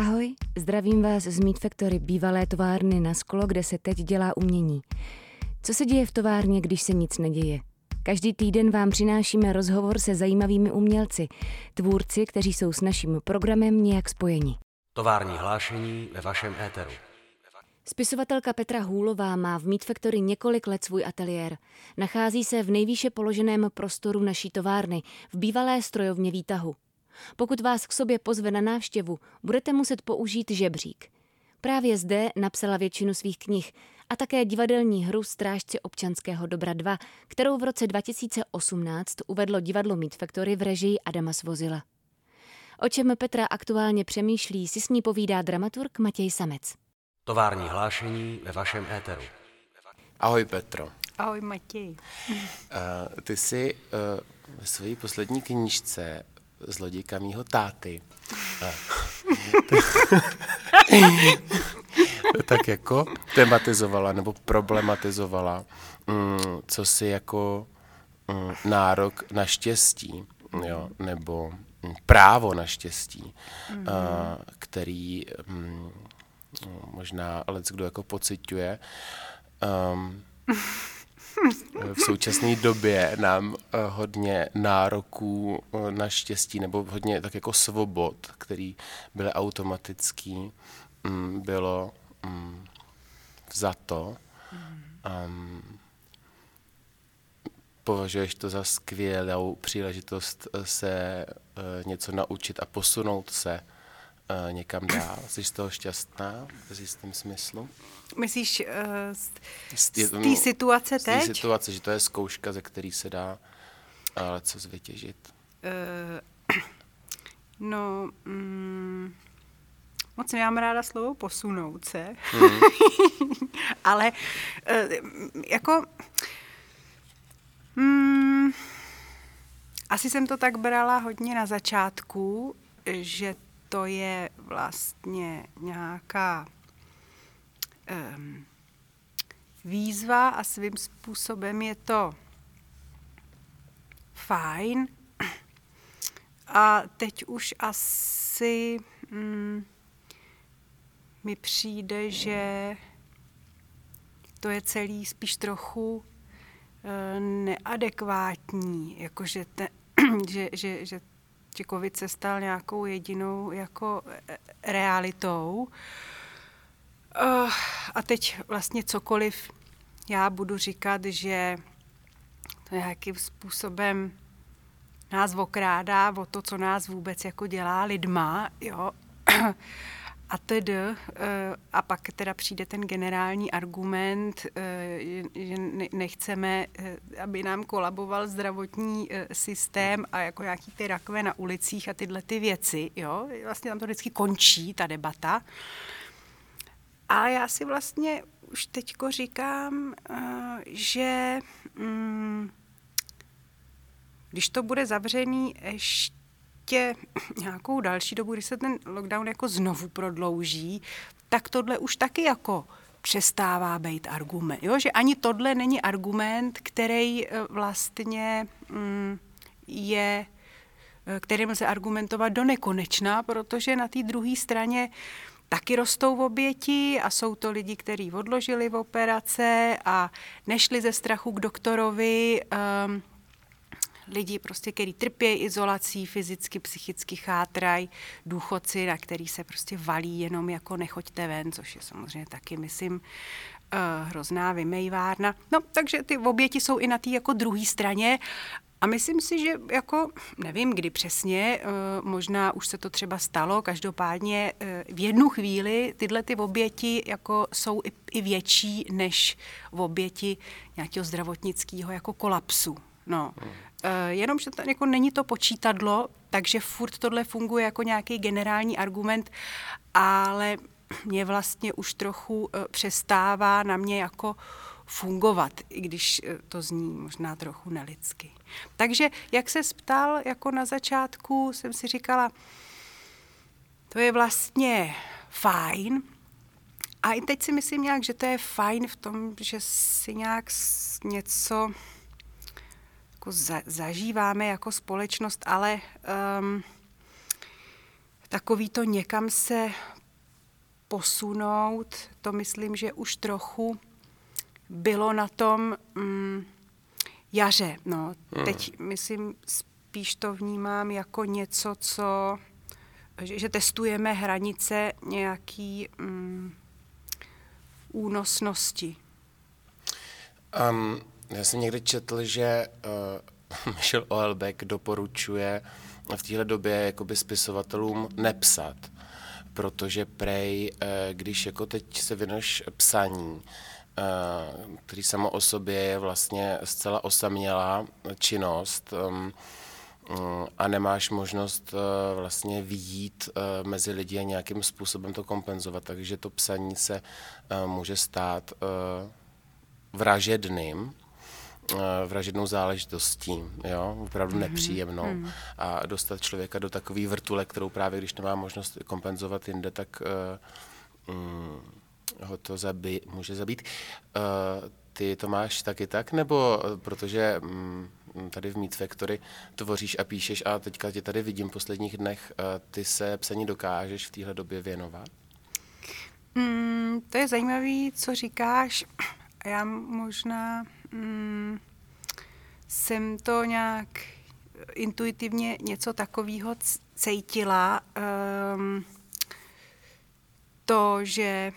Ahoj, zdravím vás z Meat Factory, bývalé továrny na sklo, kde se teď dělá umění. Co se děje v továrně, když se nic neděje? Každý týden vám přinášíme rozhovor se zajímavými umělci, tvůrci, kteří jsou s naším programem nějak spojeni. Tovární hlášení ve vašem éteru. Spisovatelka Petra Hůlová má v Meat Factory několik let svůj ateliér. Nachází se v nejvýše položeném prostoru naší továrny, v bývalé strojovně výtahu. Pokud vás k sobě pozve na návštěvu, budete muset použít žebřík. Právě zde napsala většinu svých knih a také divadelní hru Strážci občanského dobra 2, kterou v roce 2018 uvedlo divadlo Meat Factory v režii Adama Svozila. O čem Petra aktuálně přemýšlí, si s ní povídá dramaturg Matěj Samec. Tovární hlášení ve vašem éteru. Ahoj Petro. Ahoj Matěj. Uh, ty jsi uh, ve své poslední knížce Zlodějka mýho táty tak jako tematizovala nebo problematizovala, um, co si jako um, nárok na štěstí, jo, nebo um, právo na štěstí, mm-hmm. uh, který um, možná let kdo jako pociťuje. Um, v současné době nám uh, hodně nároků uh, na štěstí nebo hodně tak jako svobod, který byly automatický, um, bylo um, za to. Považuješ to za skvělou příležitost se uh, něco naučit a posunout se uh, někam dál? Jsi z toho šťastná v jistém smyslu? Myslíš uh, z, z té situace z teď? Z té situace, že to je zkouška, ze který se dá ale co zvytěžit. Uh, no, mm, moc nemám ráda slovo posunout se, mm. ale uh, jako... Mm, asi jsem to tak brala hodně na začátku, že to je vlastně nějaká um, výzva a svým způsobem je to fajn. A teď už asi mm, mi přijde, že to je celý spíš trochu e, neadekvátní, jakože te, že, že, že že covid se stal nějakou jedinou jako e, realitou. Uh, a teď vlastně cokoliv já budu říkat, že to nějakým způsobem nás okrádá o to, co nás vůbec jako dělá lidma, jo. A tedy, a pak teda přijde ten generální argument, že nechceme, aby nám kolaboval zdravotní systém a jako nějaký ty rakve na ulicích a tyhle ty věci, jo. Vlastně tam to vždycky končí, ta debata. A já si vlastně už teďko říkám, že mm, když to bude zavřený ještě ještě nějakou další dobu, když se ten lockdown jako znovu prodlouží, tak tohle už taky jako přestává být argument. Jo? Že ani tohle není argument, který eh, vlastně mm, je, eh, kterým se argumentovat do nekonečna, protože na té druhé straně taky rostou v oběti a jsou to lidi, kteří odložili v operace a nešli ze strachu k doktorovi, um, lidi, prostě, který trpí izolací, fyzicky, psychicky chátrají, důchodci, na který se prostě valí jenom jako nechoďte ven, což je samozřejmě taky, myslím, uh, hrozná vymejvárna. No, takže ty oběti jsou i na té jako druhé straně a myslím si, že jako, nevím kdy přesně, uh, možná už se to třeba stalo, každopádně uh, v jednu chvíli tyhle ty oběti jako jsou i, i větší než v oběti nějakého zdravotnického jako kolapsu. No. Hmm. Uh, jenom, že to jako není to počítadlo, takže furt tohle funguje jako nějaký generální argument, ale mě vlastně už trochu uh, přestává na mě jako fungovat, i když uh, to zní možná trochu nelidsky. Takže jak se ptal jako na začátku, jsem si říkala, to je vlastně fajn, a i teď si myslím nějak, že to je fajn v tom, že si nějak něco jako za, zažíváme jako společnost, ale um, takový to někam se posunout, to myslím, že už trochu bylo na tom mm, jaře. No. Hmm. Teď myslím, spíš to vnímám jako něco, co, že, že testujeme hranice nějaký mm, únosnosti. Um, já jsem někdy četl, že uh, Michel Oelbeck doporučuje v téhle době jakoby spisovatelům nepsat, protože prej, uh, když jako teď se věnuješ psaní, uh, který samo o sobě je vlastně zcela osamělá činnost, um, a nemáš možnost vlastně vyjít mezi lidi a nějakým způsobem to kompenzovat. Takže to psaní se může stát vražedným, vražednou záležitostí, jo, opravdu mm-hmm. nepříjemnou mm. a dostat člověka do takové vrtule, kterou právě když nemá možnost kompenzovat jinde, tak uh, um, ho to zabí, může zabít. Uh, ty to máš taky tak, nebo protože um, tady v Meat Factory tvoříš a píšeš a teďka tě tady vidím v posledních dnech, uh, ty se psaní dokážeš v téhle době věnovat? Mm, to je zajímavé, co říkáš. Já možná mm, jsem to nějak intuitivně něco takového cítila. Um, to, že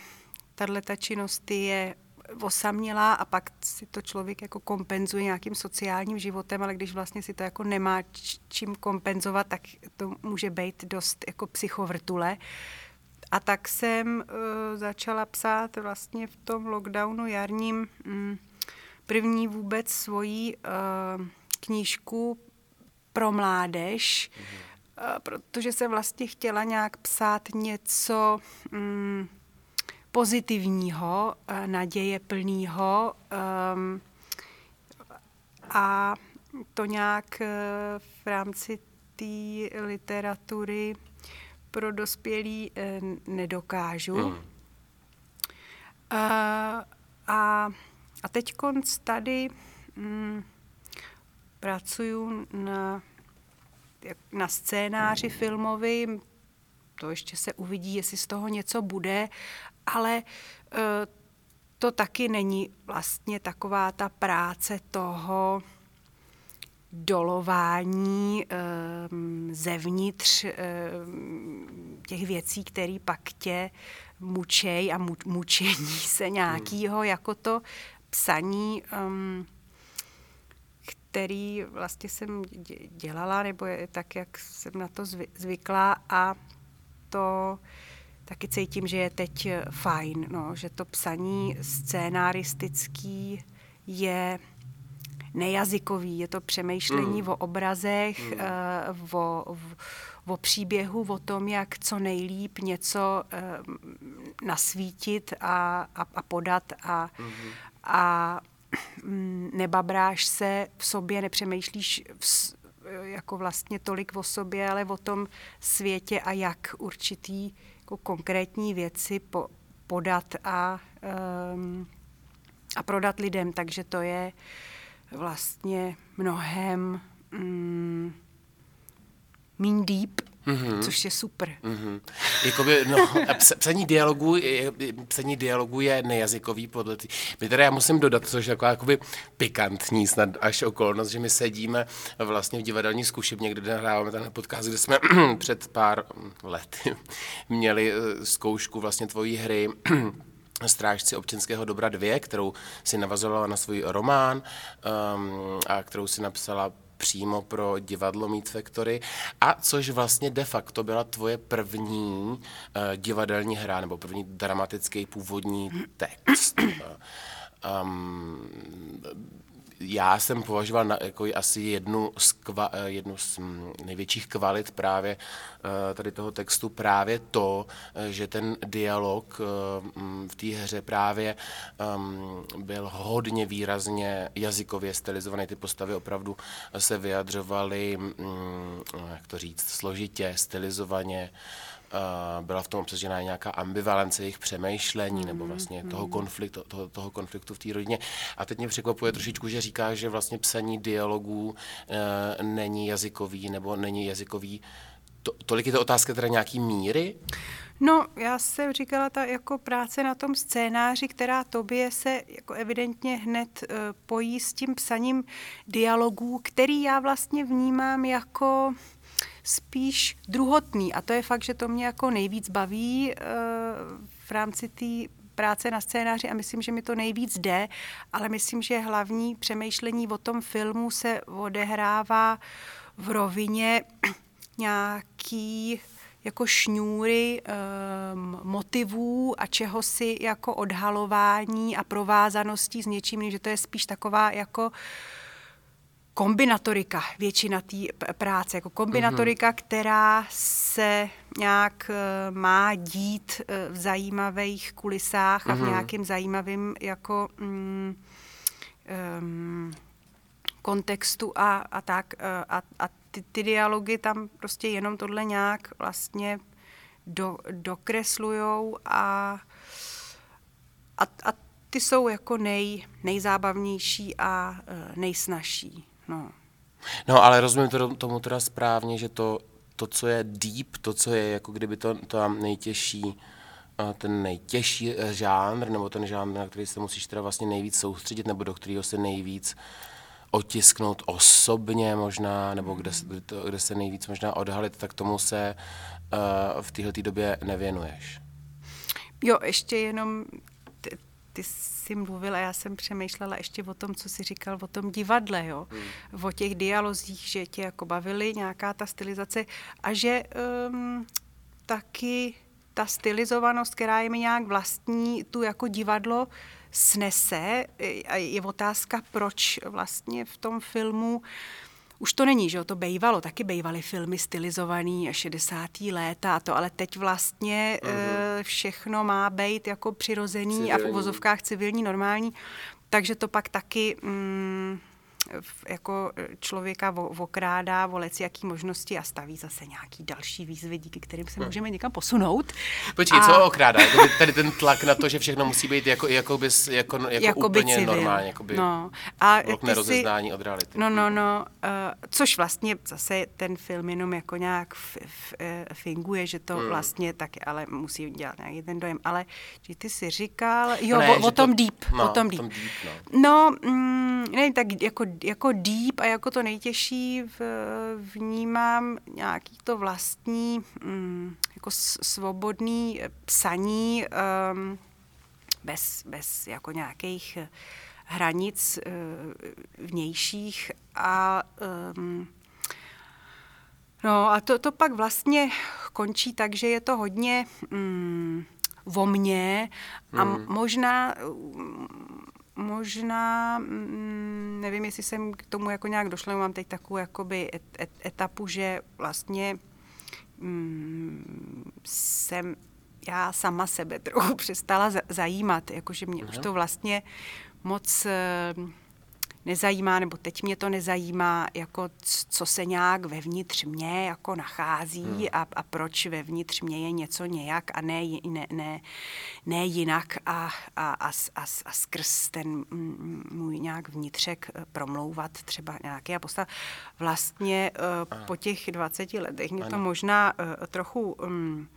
tahle ta činnost je osamělá a pak si to člověk jako kompenzuje nějakým sociálním životem, ale když vlastně si to jako nemá čím kompenzovat, tak to může být dost jako psychovrtule. A tak jsem uh, začala psát vlastně v tom lockdownu jarním um, první vůbec svoji uh, knížku pro mládež, mm-hmm. uh, protože jsem vlastně chtěla nějak psát něco um, pozitivního, uh, naděje plného um, a to nějak uh, v rámci té literatury pro dospělí uh, nedokážu. Mm. Uh, a a teď konc tady mm, pracuju na, na scénáři filmovým, to ještě se uvidí, jestli z toho něco bude, ale e, to taky není vlastně taková ta práce toho dolování e, zevnitř e, těch věcí, které pak tě mučej a mu, mučení se nějakýho, hmm. jako to psaní, um, který vlastně jsem dělala, nebo je tak, jak jsem na to zvykla a to taky cítím, že je teď fajn, no, že to psaní scénaristický je nejazykový, je to přemýšlení mm. o obrazech, mm. uh, o, v, o příběhu, o tom, jak co nejlíp něco uh, nasvítit a, a, a podat a, mm a nebabráš se v sobě, nepřemýšlíš v, jako vlastně tolik o sobě, ale o tom světě a jak určitý jako konkrétní věci po, podat a, um, a prodat lidem. Takže to je vlastně mnohem mín deep mm-hmm. což je super. Mm-hmm. Jakoby, no, psaní dialogu, psaní dialogu je nejazykový podle tý. My teda já musím dodat, což je taková jakoby pikantní snad až okolnost, že my sedíme vlastně v divadelní zkušebně, kde nahráváme ten podcast, kde jsme před pár lety měli eh, zkoušku vlastně tvojí hry Strážci občanského dobra 2, kterou si navazovala na svůj román um, a kterou si napsala přímo pro divadlo Meat Factory, a což vlastně de facto byla tvoje první uh, divadelní hra, nebo první dramatický původní text. Um, já jsem považoval na, jako asi jednu z, kva, eh, jednu z mm, největších kvalit právě eh, tady toho textu právě to, eh, že ten dialog mm, v té hře právě ehm, byl hodně výrazně jazykově stylizovaný. Ty postavy opravdu se vyjadřovaly, mm, jak to říct, složitě, stylizovaně byla v tom obsažená nějaká ambivalence jejich přemýšlení mm, nebo vlastně mm. toho, konfliktu, toho, toho konfliktu v té rodině. A teď mě překvapuje trošičku, že říká, že vlastně psaní dialogů e, není jazykový nebo není jazykový to, tolik je to otázka teda nějaký míry? No, já jsem říkala, ta jako práce na tom scénáři, která tobě se jako evidentně hned uh, pojí s tím psaním dialogů, který já vlastně vnímám jako spíš druhotný. A to je fakt, že to mě jako nejvíc baví uh, v rámci té práce na scénáři a myslím, že mi to nejvíc jde, ale myslím, že hlavní přemýšlení o tom filmu se odehrává v rovině nějaký jako šňůry um, motivů a čehosi jako odhalování a provázaností s něčím, že to je spíš taková jako kombinatorika většina té práce, jako kombinatorika, mm-hmm. která se nějak uh, má dít uh, v zajímavých kulisách mm-hmm. a v mhm. nějakým zajímavým jako um, um, kontextu a, a tak. Uh, a, a ty, ty dialogy tam prostě jenom tohle nějak vlastně do, dokreslujou a, a, a ty jsou jako nej, nejzábavnější a nejsnažší. No. no, ale rozumím to, tomu teda správně, že to, to, co je deep, to, co je jako kdyby to, to nejtěžší, eh, ten nejtěžší eh, žánr, nebo ten žánr, na který se musíš teda vlastně nejvíc soustředit, nebo do kterého se nejvíc otisknout osobně možná, nebo kde, kde se nejvíc možná odhalit, tak tomu se uh, v této době nevěnuješ. Jo, ještě jenom ty, jsi mluvila, já jsem přemýšlela ještě o tom, co jsi říkal o tom divadle, jo? Hmm. o těch dialozích, že tě jako bavili nějaká ta stylizace a že um, taky ta stylizovanost, která je mi nějak vlastní, tu jako divadlo snese. A je otázka, proč vlastně v tom filmu už to není, že to bejvalo, taky bejvaly filmy stylizovaný 60. léta a to, ale teď vlastně uh-huh. všechno má být jako přirozený civilní. a v uvozovkách civilní, normální, takže to pak taky... Mm, jako e, člověka okrádá o jaký možnosti a staví zase nějaký další výzvy, díky kterým se hm. můžeme někam posunout. Počkej, a... co okrádá? Jako tady ten tlak na to, že všechno musí být jako, jako, bys, jako, jako, jako úplně civil. normálně, jako by no. a nerozeznání si... od reality. No, no, no, uh, což vlastně zase ten film jenom jako nějak f, f, e, finguje, že to hmm. vlastně tak, ale musí dělat nějaký ten dojem. Ale že ty si říkal, jo, no ne, o, o tom to, deep, no, o tom deep. Tom deep no, no mm, ne, tak jako jako deep a jako to nejtěžší v, vnímám nějaký to vlastní mm, jako svobodný psaní um, bez, bez jako nějakých hranic uh, vnějších a um, No a to, to pak vlastně končí tak, že je to hodně mm, o mně a hmm. možná možná, mm, nevím, jestli jsem k tomu jako nějak došla, mám teď takovou jakoby et, et, etapu, že vlastně mm, jsem já sama sebe trochu přestala zajímat, jakože mě Aha. už to vlastně moc eh, nezajímá, nebo teď mě to nezajímá, jako co se nějak vevnitř mě jako nachází hmm. a, a proč vevnitř mě je něco nějak a ne, ne, ne, ne jinak a, a, a, a, a skrz ten můj nějak vnitřek eh, promlouvat třeba nějaké a postav. Vlastně uh, po těch 20 letech mě to možná uh, trochu um,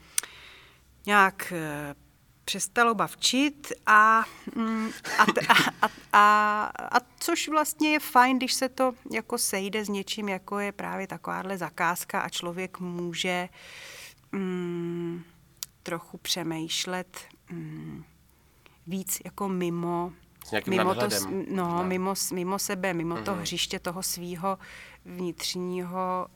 nějak uh, přestalo bavčit a, mm, a, a, a, a, a což vlastně je fajn, když se to jako sejde s něčím, jako je právě takováhle zakázka a člověk může mm, trochu přemýšlet mm, víc jako mimo mimo, to, no, no. Mimo, mimo sebe, mimo uh-huh. to mhm. hřiště toho svýho vnitřního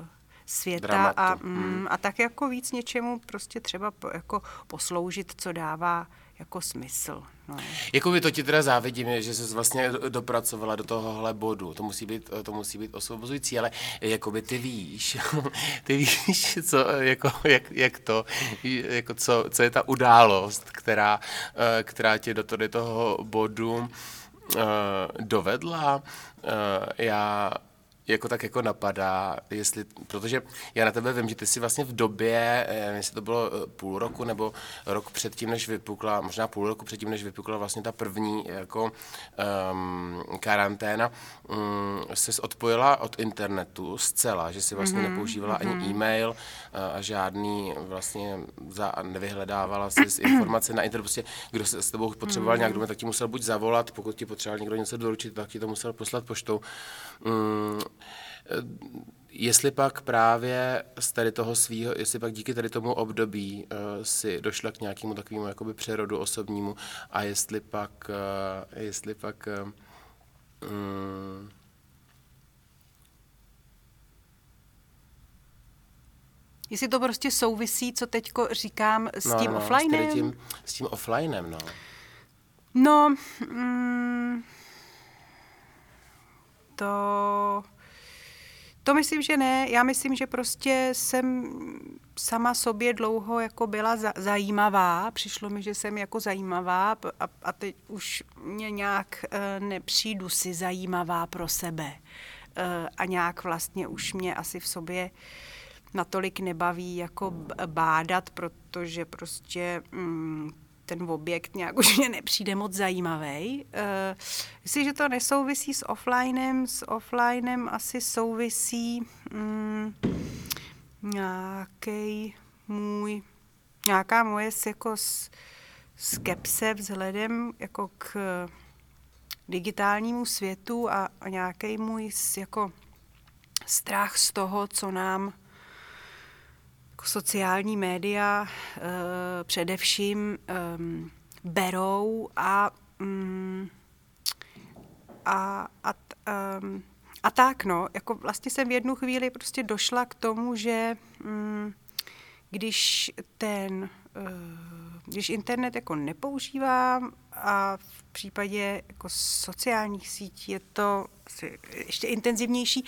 uh, světa a, mm, hmm. a tak jako víc něčemu prostě třeba jako posloužit, co dává jako smysl. No. Jako by to ti teda závidím, že jsi vlastně dopracovala do tohohle bodu. To musí být, to musí být osvobozující, ale jako by ty víš, ty víš, co, jako, jak, jak to, jako co, co je ta událost, která, eh, která tě do, to, do toho bodu uh, dovedla. Uh, já jako tak jako napadá, jestli, protože já na tebe vím, že ty jsi vlastně v době, eh, jestli to bylo eh, půl roku nebo rok předtím, než vypukla, možná půl roku předtím, než vypukla vlastně ta první jako um, karanténa, um, se odpojila od internetu zcela, že si vlastně mm-hmm. nepoužívala mm-hmm. ani e-mail a, a žádný vlastně za, nevyhledávala si informace na internetu, prostě kdo se s tebou potřeboval mm-hmm. nějak tak ti musel buď zavolat, pokud ti potřeboval někdo něco doručit, tak ti to musel poslat poštou. Um, Jestli pak právě z tady toho svého, jestli pak díky tady tomu období uh, si došla k nějakému takovému jakoby přerodu osobnímu a jestli pak, uh, jestli pak uh, um, Jestli to prostě souvisí, co teďko říkám s no, tím no, offlinem? S tím, s tím offlinem, no. No, mm, to... To myslím, že ne. Já myslím, že prostě jsem sama sobě dlouho jako byla za, zajímavá. Přišlo mi, že jsem jako zajímavá a, a teď už mě nějak e, nepřijdu si zajímavá pro sebe. E, a nějak vlastně už mě asi v sobě natolik nebaví jako bádat, protože prostě mm, ten objekt nějak už mě nepřijde moc zajímavý. Uh, myslím, že to nesouvisí s offlinem. S offlinem asi souvisí um, nějaký můj, nějaká moje jako skepse vzhledem jako k digitálnímu světu a, a nějaký můj jako strach z toho, co nám sociální média uh, především um, berou a, um, a, a, um, a tak, no, jako vlastně jsem v jednu chvíli prostě došla k tomu, že um, když ten, když internet jako nepoužívám a v případě jako sociálních sítí je to asi ještě intenzivnější,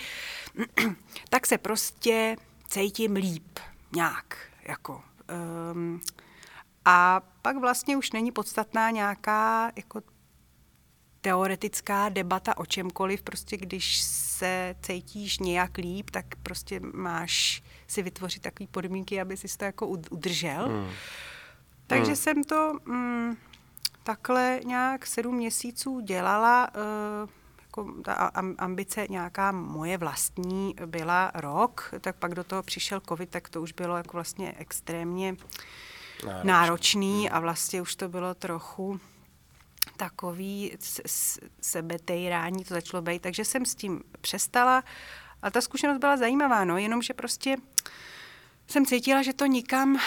tak se prostě cítím líp nějak. Jako, um, a pak vlastně už není podstatná nějaká jako teoretická debata o čemkoliv, prostě když se cítíš nějak líp, tak prostě máš si vytvořit takové podmínky, aby si to jako udržel. Mm. Takže mm. jsem to mm, takhle nějak sedm měsíců dělala. Uh, jako ta ambice nějaká moje vlastní byla rok, tak pak do toho přišel covid, tak to už bylo jako vlastně extrémně náročný, náročný a vlastně už to bylo trochu takový sebetejrání to začalo být, takže jsem s tím přestala a ta zkušenost byla zajímavá, no, jenomže prostě jsem cítila, že to nikam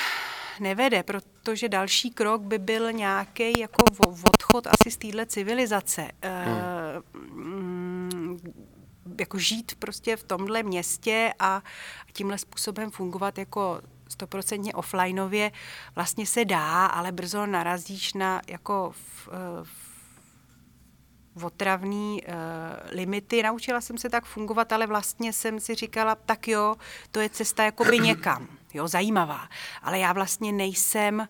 nevede, protože další krok by byl nějaký jako odchod asi z téhle civilizace. Hmm. Jako žít prostě v tomhle městě a tímhle způsobem fungovat jako stoprocentně offlineově vlastně se dá, ale brzo narazíš na jako v, v otravný uh, limity. Naučila jsem se tak fungovat, ale vlastně jsem si říkala, tak jo, to je cesta jakoby někam jo, zajímavá. Ale já vlastně nejsem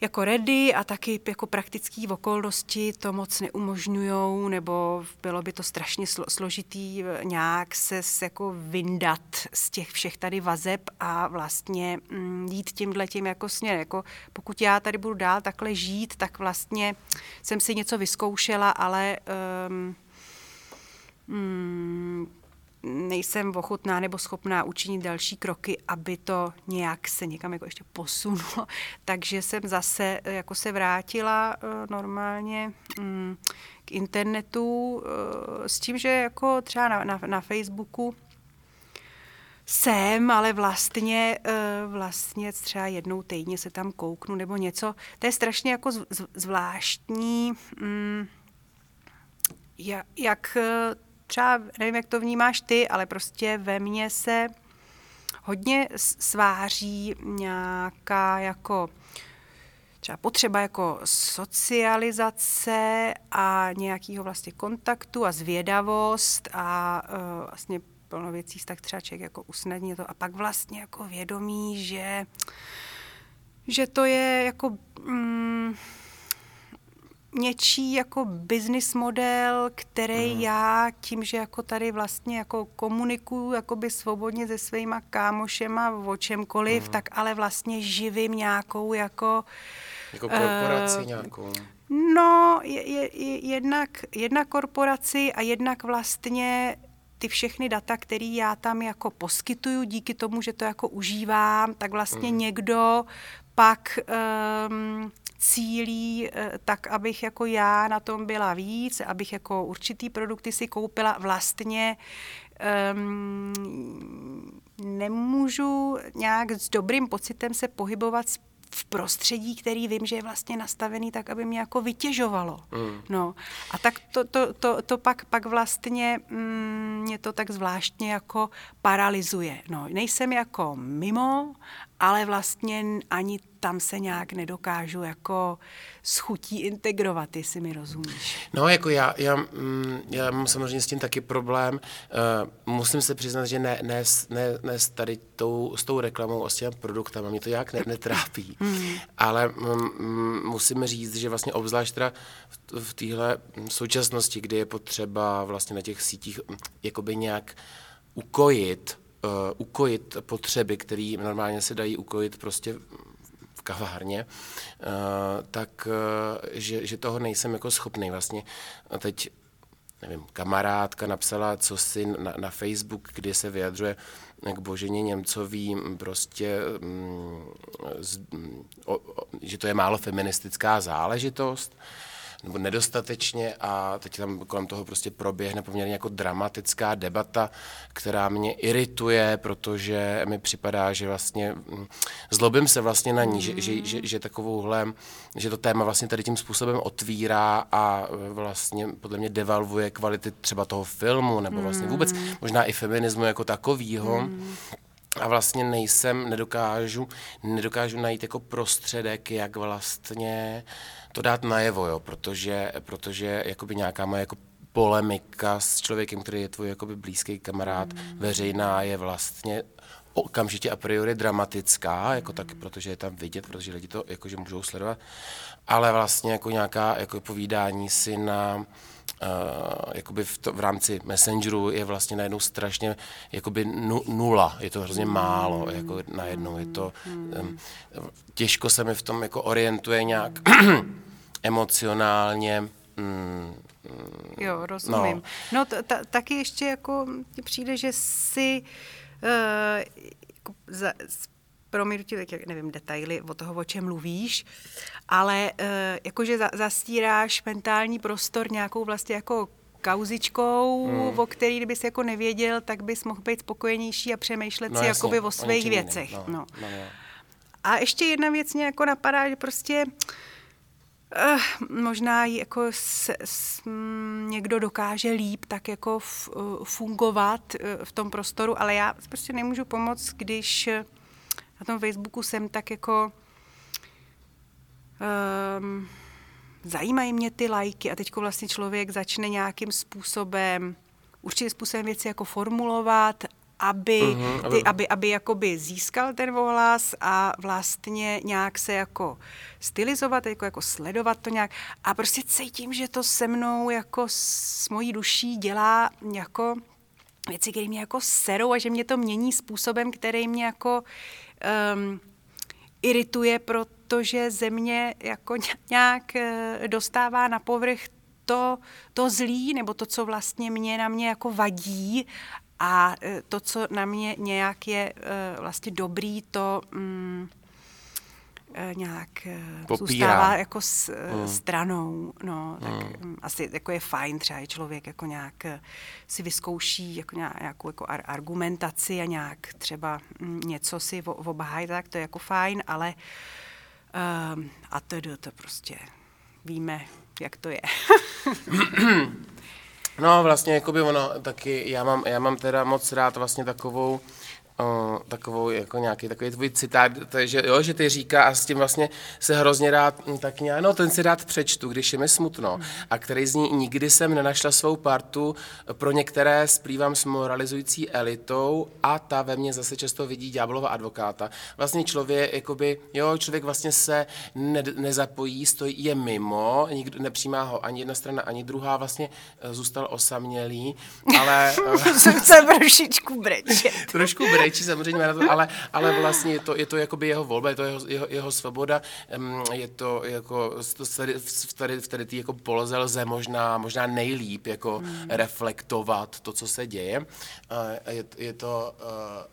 jako ready a taky jako praktické okolnosti to moc neumožňují, nebo bylo by to strašně složitý nějak se jako vyndat z těch všech tady vazeb a vlastně mm, jít tímhle tím jako směr. Jako pokud já tady budu dál takhle žít, tak vlastně jsem si něco vyzkoušela, ale um, mm, nejsem ochotná nebo schopná učinit další kroky, aby to nějak se někam jako ještě posunulo. Takže jsem zase eh, jako se vrátila uh, normálně um, k internetu uh, s tím, že jako třeba na, na, na Facebooku jsem, ale vlastně, vlastně třeba jednou týdně se tam kouknu nebo něco. To je strašně jako zvláštní, um, jak třeba, nevím, jak to vnímáš ty, ale prostě ve mně se hodně sváří nějaká jako třeba potřeba jako socializace a nějakého vlastně kontaktu a zvědavost a uh, vlastně plno věcí tak třeba člověk jako usnadní to a pak vlastně jako vědomí, že že to je jako mm, něčí jako business model, který Mhm. já tím, že jako tady vlastně jako komunikuju jakoby svobodně se svýma kámošema o čemkoliv, Mhm. tak ale vlastně živím nějakou jako Jako korporaci Eh, nějakou. No, je, je, je, jednak, jednak korporaci a jednak vlastně ty všechny data, které já tam jako poskytuju díky tomu, že to jako užívám, tak vlastně Mhm. někdo pak um, cílí eh, tak, abych jako já na tom byla víc, abych jako určitý produkty si koupila vlastně um, nemůžu nějak s dobrým pocitem se pohybovat v prostředí, který vím, že je vlastně nastavený tak, aby mě jako vytěžovalo. Mm. No. A tak to, to, to, to pak, pak vlastně mm, mě to tak zvláštně jako paralyzuje. No, nejsem jako mimo, ale vlastně ani tam se nějak nedokážu jako s chutí integrovat, jestli mi rozumíš. No, jako já, já, mm, já mám samozřejmě s tím taky problém. Uh, musím se přiznat, že ne, ne, ne, ne s tady tou, s tou reklamou a s těmi produktama, mě to nějak ne, netrápí. Ale mm, mm, musím říct, že vlastně obzvlášť teda v, v téhle současnosti, kdy je potřeba vlastně na těch sítích mm, jakoby nějak ukojit, ukojit potřeby, které normálně se dají ukojit prostě v kavárně, eh, tak eh, že, že toho nejsem jako schopný vlastně. A teď nevím, kamarádka napsala co si na, na Facebook, kde se vyjadřuje k Boženě Němcový m, prostě, mm, z, mm, o, o, že to je málo feministická záležitost nebo nedostatečně a teď tam kolem toho prostě proběhne poměrně jako dramatická debata, která mě irituje, protože mi připadá, že vlastně mm, zlobím se vlastně na ní, že, že, že, že takovouhle, že to téma vlastně tady tím způsobem otvírá a e, vlastně podle mě devalvuje kvality třeba toho filmu nebo vlastně vůbec možná i feminismu jako takovýho. A vlastně nejsem, nedokážu, nedokážu najít jako prostředek, jak vlastně to dát najevo, jo, protože, protože jakoby nějaká moje jako polemika s člověkem, který je tvůj jakoby blízký kamarád, veřejná, je vlastně okamžitě a priori dramatická, jako tak, protože je tam vidět, protože lidi to jakože můžou sledovat, ale vlastně jako nějaká jako povídání si na Uh, jakoby v, to, v rámci Messengeru je vlastně najednou strašně jakoby nu, nula, je to hrozně málo, jako najednou je to, um, těžko se mi v tom jako orientuje nějak emocionálně, mm, Jo, rozumím. No. No, taky ještě jako ti přijde, že si uh, jako za, tak jak nevím detaily o toho, o čem mluvíš, ale uh, jakože za, zastíráš mentální prostor nějakou vlastně jako kauzičkou, hmm. o který kdybys jako nevěděl, tak bys mohl být spokojenější a přemýšlet no si jasně, jakoby o svých věcech. No, No. no, no. A ještě jedna věc mě jako napadá, že prostě uh, možná jí jako s, s, m, někdo dokáže líp tak jako f, uh, fungovat uh, v tom prostoru, ale já prostě nemůžu pomoct, když eh, na tom Facebooku jsem tak jako um, zajímají mě ty lajky a teď vlastně člověk začne nějakým způsobem, určitým způsobem věci jako formulovat, aby, uh-huh, aby- ty, aby, aby jakoby získal ten ohlas a vlastně nějak se jako stylizovat, jako, jako sledovat to nějak. A prostě cítím, že to se mnou jako s mojí duší dělá jako věci, které mě jako serou a že mě to mění způsobem, který mě jako um, irituje, protože země jako nějak eh, dostává na povrch to, to zlý, nebo to, co vlastně mě na mě jako vadí a eh, to, co na mě nějak je eh, vlastně dobrý, to mm, eh, nějak Popírá. zůstává jako s, hmm. stranou, no, tak hmm. asi jako je fajn třeba, že člověk jako nějak si vyzkouší jako nějak, nějakou jako ar- argumentaci a nějak třeba mm, něco si obhájí, tak to je jako fajn, ale um, a to, to prostě víme, jak to je. No vlastně, jakoby ono taky, já mám, já mám teda moc rád vlastně takovou uh, takovou, jako nějaký takový tvůj citát, to je, že, jo, že ty říká a s tím vlastně se hrozně rád, hm, tak nějak, no ten si rád přečtu, když je mi smutno. A který zní, nikdy jsem nenašla svou partu, pro některé splývám s moralizující elitou a ta ve mně zase často vidí ďáblova advokáta. Vlastně člověk, jakoby, jo, člověk vlastně se ne, nezapojí, stojí, je mimo, nikdo nepřijímá ho ani jedna strana, ani druhá, vlastně eh, zůstal osamělý, ale... Chce trošičku brečet. trošku brečí samozřejmě, ale, ale vlastně je to, je to jakoby jeho volba, je to jeho, jeho, jeho svoboda, je to jako, tady, v tady, v tady tý jako poloze lze možná, možná nejlíp jako hmm. reflektovat to, co se děje. Je, je, to,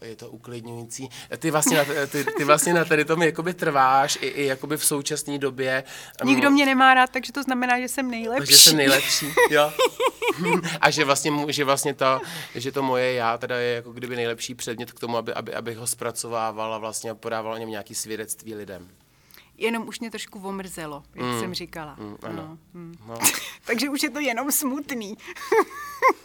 eh, je to uklidňující. Ty vlastně na, ty, ty vlastně na tady tom jakoby trváš i, i jakoby v současné době. Nikdo mě nemá rád, takže to znamená, že jsem nejlepší. Že jsem nejlepší, jo. A že vlastně, že vlastně to, že to moje já teda je jako kdyby nejlepší předmět k tomu, aby, aby, abych ho zpracovával a vlastně podával o něm nějaký svědectví lidem. Jenom už mě trošku omrzelo, jak mm. jsem říkala. Mm, ano. No, mm. No. Takže už je to jenom smutný.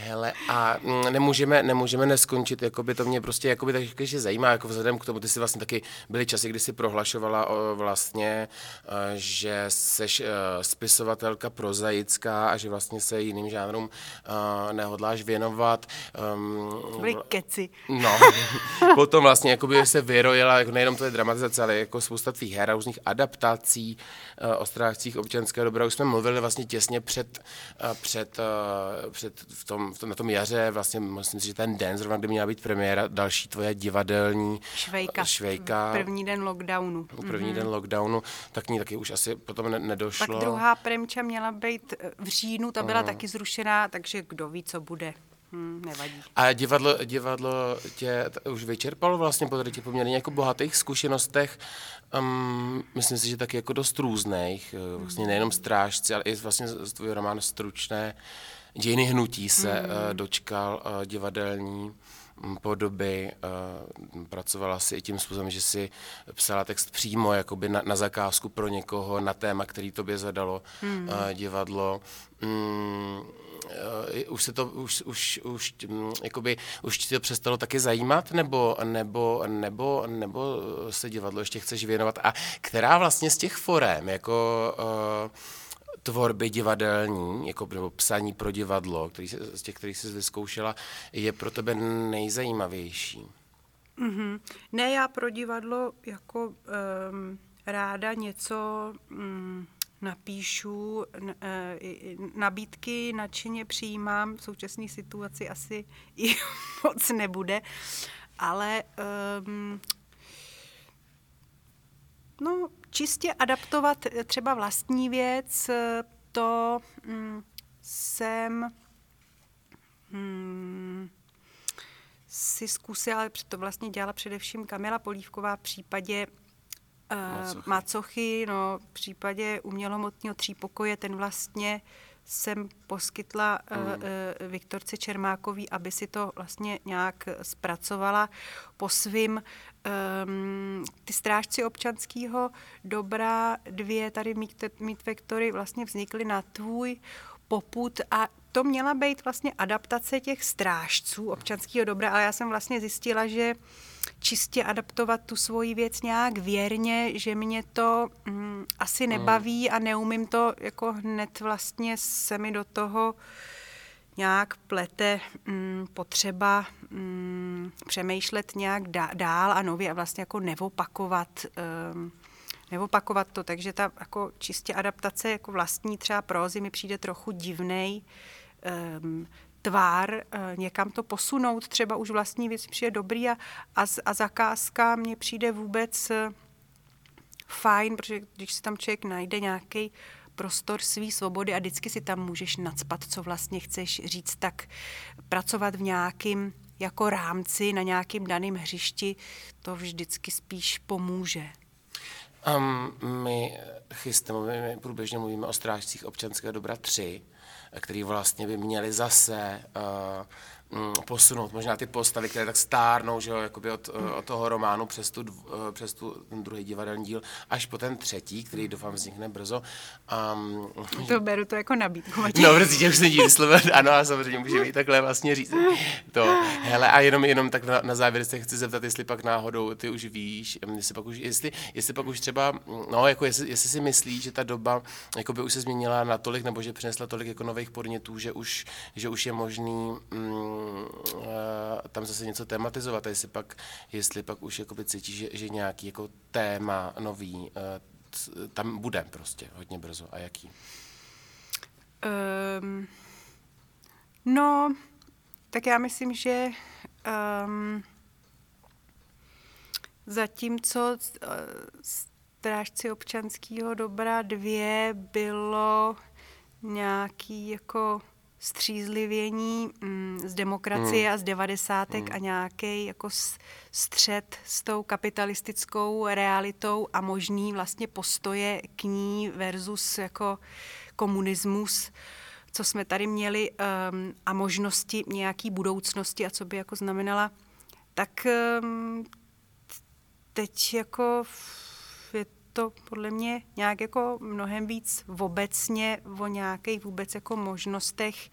Hele, a mm, nemůžeme, nemůžeme neskončit, jakoby to mě prostě jakoby tak že zajímá, jako vzhledem k tomu, ty jsi vlastně taky byly časy, kdy jsi prohlašovala o, vlastně, eh, že seš eh, spisovatelka prozaická a že vlastně se jiným žánrům uh, nehodláš věnovat. Um, byly keci. No, potom vlastně jakoby se vyrojila jako nejenom to je dramatizace, ale jako spousta tvých her a různých adaptací o strážcích občanského dobra. Už jsme mluvili vlastně těsně před, před, před v tom v tom, na tom jaře, vlastně myslím si, že ten den, zrovna kdy měla být premiéra, další tvoje divadelní švejka. švejka první den lockdownu. První mm-hmm. den lockdownu, tak ní taky už asi potom ne- nedošlo. Tak druhá premča měla být eh, v říjnu, ta byla uh. taky zrušená, takže kdo ví, co bude. Hmm, nevadí. A divadlo, divadlo tě t- už vyčerpalo vlastně po těch poměrně jako bohatých zkušenostech, um, myslím si, že taky jako dost různých, eh, vlastně nejenom strážci, ale i vlastně tvůj román Stručné dějiny hnutí se mm. uh, dočkal uh, divadelní mm, podoby, uh, pracovala si i tím způsobem, že si psala text přímo jakoby na, na zakázku pro někoho, na téma, který tobě zadalo mm. uh, divadlo. Mm, uh, už se to, už, už, už, um, jakoby, už ti to přestalo taky zajímat, nebo, nebo, nebo, nebo se divadlo ještě chceš věnovat? A která vlastně z těch forem, jako uh, tvorby divadelní, jako nebo psaní pro divadlo, který se, z těch, kterých jsi vyzkoušela, je pro tebe nejzajímavější? Mm-hmm. Ne, já pro divadlo jako um, ráda něco um, napíšu, n, uh, nabídky nadšeně přijímám, v současné situaci asi i moc nebude, ale um, no, čistě adaptovat eh, třeba vlastní věc, eh, to mm, jsem hmm, si zkusila, to vlastně dělala především Kamila Polívková v případě uh, Macochy, no, v případě umělomotního třípokoje, ten vlastně jsem poskytla mm. Viktorce Čermákový, aby si to vlastně nějak zpracovala po svým um, ty strážci občanského dobra, dvě tady mít, mít vektory vlastně vznikly na tvůj poput a to měla být vlastně adaptace těch strážců občanského dobra, ale já jsem vlastně zjistila, že čistě adaptovat tu svoji věc nějak věrně, že mě to mm, asi nebaví a neumím to jako hned vlastně se mi do toho nějak plete mm, potřeba mm, přemýšlet nějak dál a nově a vlastně jako nevopakovat um, nevopakovat to, takže ta jako čistě adaptace jako vlastní třeba prózy mi přijde trochu divnej um, tvár, uh, někam to posunout, třeba už vlastní věc přijde dobrý a, a, a zakázka mně přijde vůbec uh, fajn, protože když si tam člověk najde nějaký prostor své svobody a vždycky si tam můžeš nadspat, co vlastně chceš říct, tak pracovat v nějakém jako rámci na nějakém daném hřišti, to vždycky spíš pomůže. Um, my chystáme, my průběžně mluvíme o strážcích občanského dobra 3, který vlastně by měli zase uh, posunout možná ty postavy, které tak stárnou, že jo, jakoby od, eh, od toho románu přes, tu, eh, přes tu, ten druhý divadelní díl, až po ten třetí, který doufám vznikne brzo. Um, To beru to jako nabídku. No, prostě už se díl slovo, ano, a samozřejmě může být takhle vlastně říct. To, hele, a jenom, jenom tak na, na závěr se chci zeptat, jestli pak náhodou ty už víš, jestli pak už, jestli, jestli pak už třeba, no, jako jestli, jestli si myslíš, že ta doba jako by už se změnila natolik, nebo že přinesla tolik jako nových podnětů, že už, že už je možný mm, tam zase něco tematizovat, a jestli pak, jestli pak už jakoby cítíš, že, že nějaký jako téma nový c- tam bude prostě hodně brzo a jaký? Um, no, tak já myslím, že um, zatímco uh, strážci občanského dobra dvě bylo nějaký jako střízlivění mm, z demokracie Hmm. a z devadesátek Hmm. a nějaký jako střed s tou kapitalistickou realitou a možný vlastně postoje k ní versus jako komunismus, co jsme tady měli um, a možnosti nějaký budoucnosti a co by jako znamenala, tak um, teď jako to podle mě nějak jako mnohem víc obecně o nějakých vůbec jako možnostech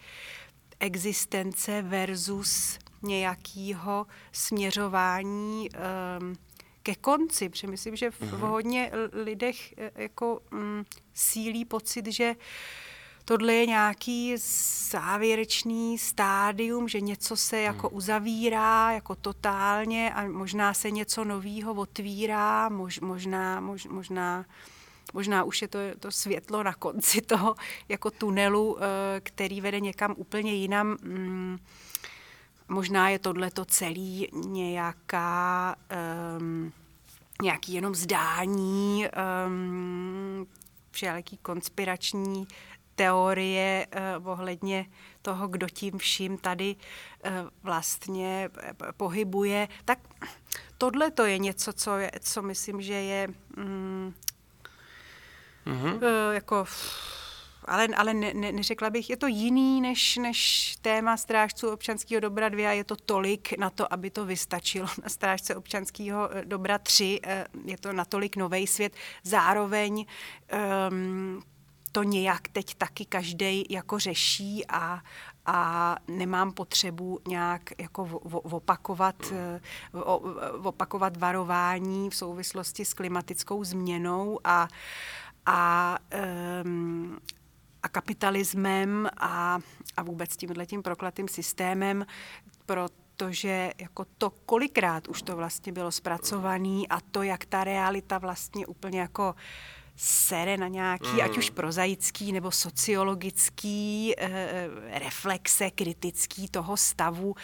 existence versus nějakého směřování um, ke konci, protože myslím, že v, v hodně l- lidech eh, jako mm, sílí pocit, že tohle je nějaký závěrečný stádium, že něco se jako uzavírá jako totálně a možná se něco nového otvírá, mož, možná, mož, možná, možná už je to, to světlo na konci toho jako tunelu, eh, který vede někam úplně jinam. Mm, Možná je tohle to celý nějaká, um, nějaký jenom zdání, um, všelijaký konspirační teorie uh, ohledně toho, kdo tím vším tady uh, vlastně eh, pohybuje. Tak tohle to je něco, co, je, co myslím, že je mm, Mhm. uh, jako ale, ale ne, ne, neřekla bych, je to jiný než, než téma strážců občanského dobra 2 a je to tolik na to, aby to vystačilo na strážce občanského eh, dobra 3. eh, Je to natolik nový svět. Zároveň um, to nějak teď taky každý jako řeší a, a nemám potřebu nějak jako opakovat, eh, opakovat varování v souvislosti s klimatickou změnou a, a, um, a kapitalismem a, a vůbec tímhle tím proklatým systémem, protože jako to, kolikrát už to vlastně bylo zpracované a to, jak ta realita vlastně úplně jako sere na nějaký, mm. ať už prozaický nebo sociologický e, reflexe, kritický toho stavu,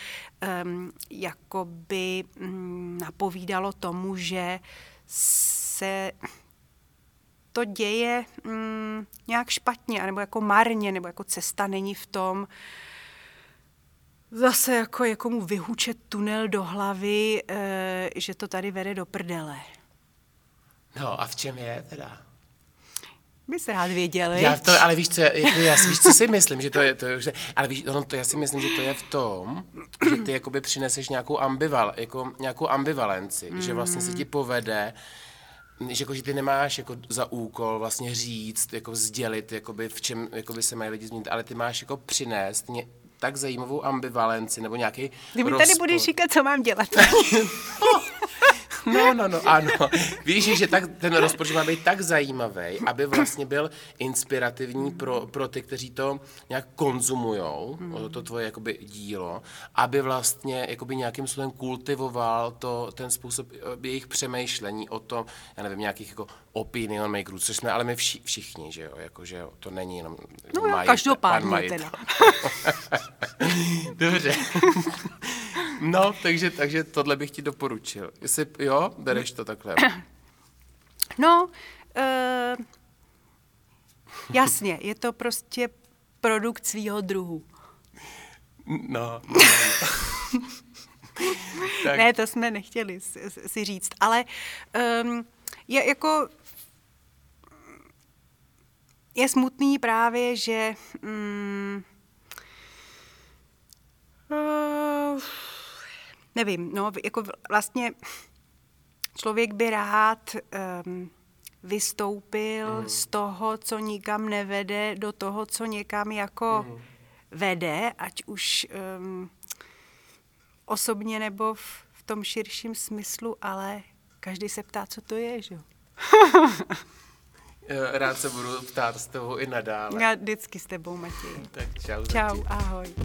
e, jako by mm, napovídalo tomu, že se to děje mm, nějak špatně, nebo jako marně, nebo jako cesta není v tom, zase jako někomu vyhučet tunel do hlavy, e, že to tady vede do prdele. No a v čem je teda? Bys rád věděl, Já to, ale víš co, jako já, si- víš, co si myslím, že to je, to je že, ale víš, ono to, já si myslím, že to je v tom, že ty jakoby přineseš nějakou, ambival, jako, nějakou ambivalenci, mm. že vlastně se ti povede, že, jako, že ty nemáš jako za úkol vlastně říct, jako sdělit, jakoby v čem jakoby se mají lidi změnit, ale ty máš jako přinést ně, tak zajímavou ambivalenci nebo nějaký Ty mi rozpor. tady budeš říkat, co mám dělat. No, no, no, ano. Víš, že tak, ten rozpočet má být tak zajímavý, aby vlastně byl inspirativní pro, pro ty, kteří to nějak konzumujou, hmm. to tvoje jakoby dílo, aby vlastně jakoby nějakým způsobem kultivoval to, ten způsob eh, jejich přemýšlení o tom, já nevím, nějakých jako opinion makerů, což jsme ale my vši, všichni, že jo, jako, že jo, to není jenom No majitel- každopádně pan majitel. teda. Dobře. No, takže, takže tohle bych ti doporučil. Jestli, jo, bereš to takhle. No, e, jasně, je to prostě produkt svýho druhu. No, no, no. tak, Ne, to jsme nechtěli si, si říct, ale um, je jako je smutný právě, že um, uh, nevím, no, jako vlastně člověk by rád um, vystoupil mm. z toho, co nikam nevede, do toho, co někam jako mm. vede, ať už um, osobně nebo v, v tom širším smyslu, ale každý se ptá, co to je, že jo? Rád se budu ptát s tebou i nadále. Já vždycky s tebou, Matěj. Tak čau. Čau, ahoj.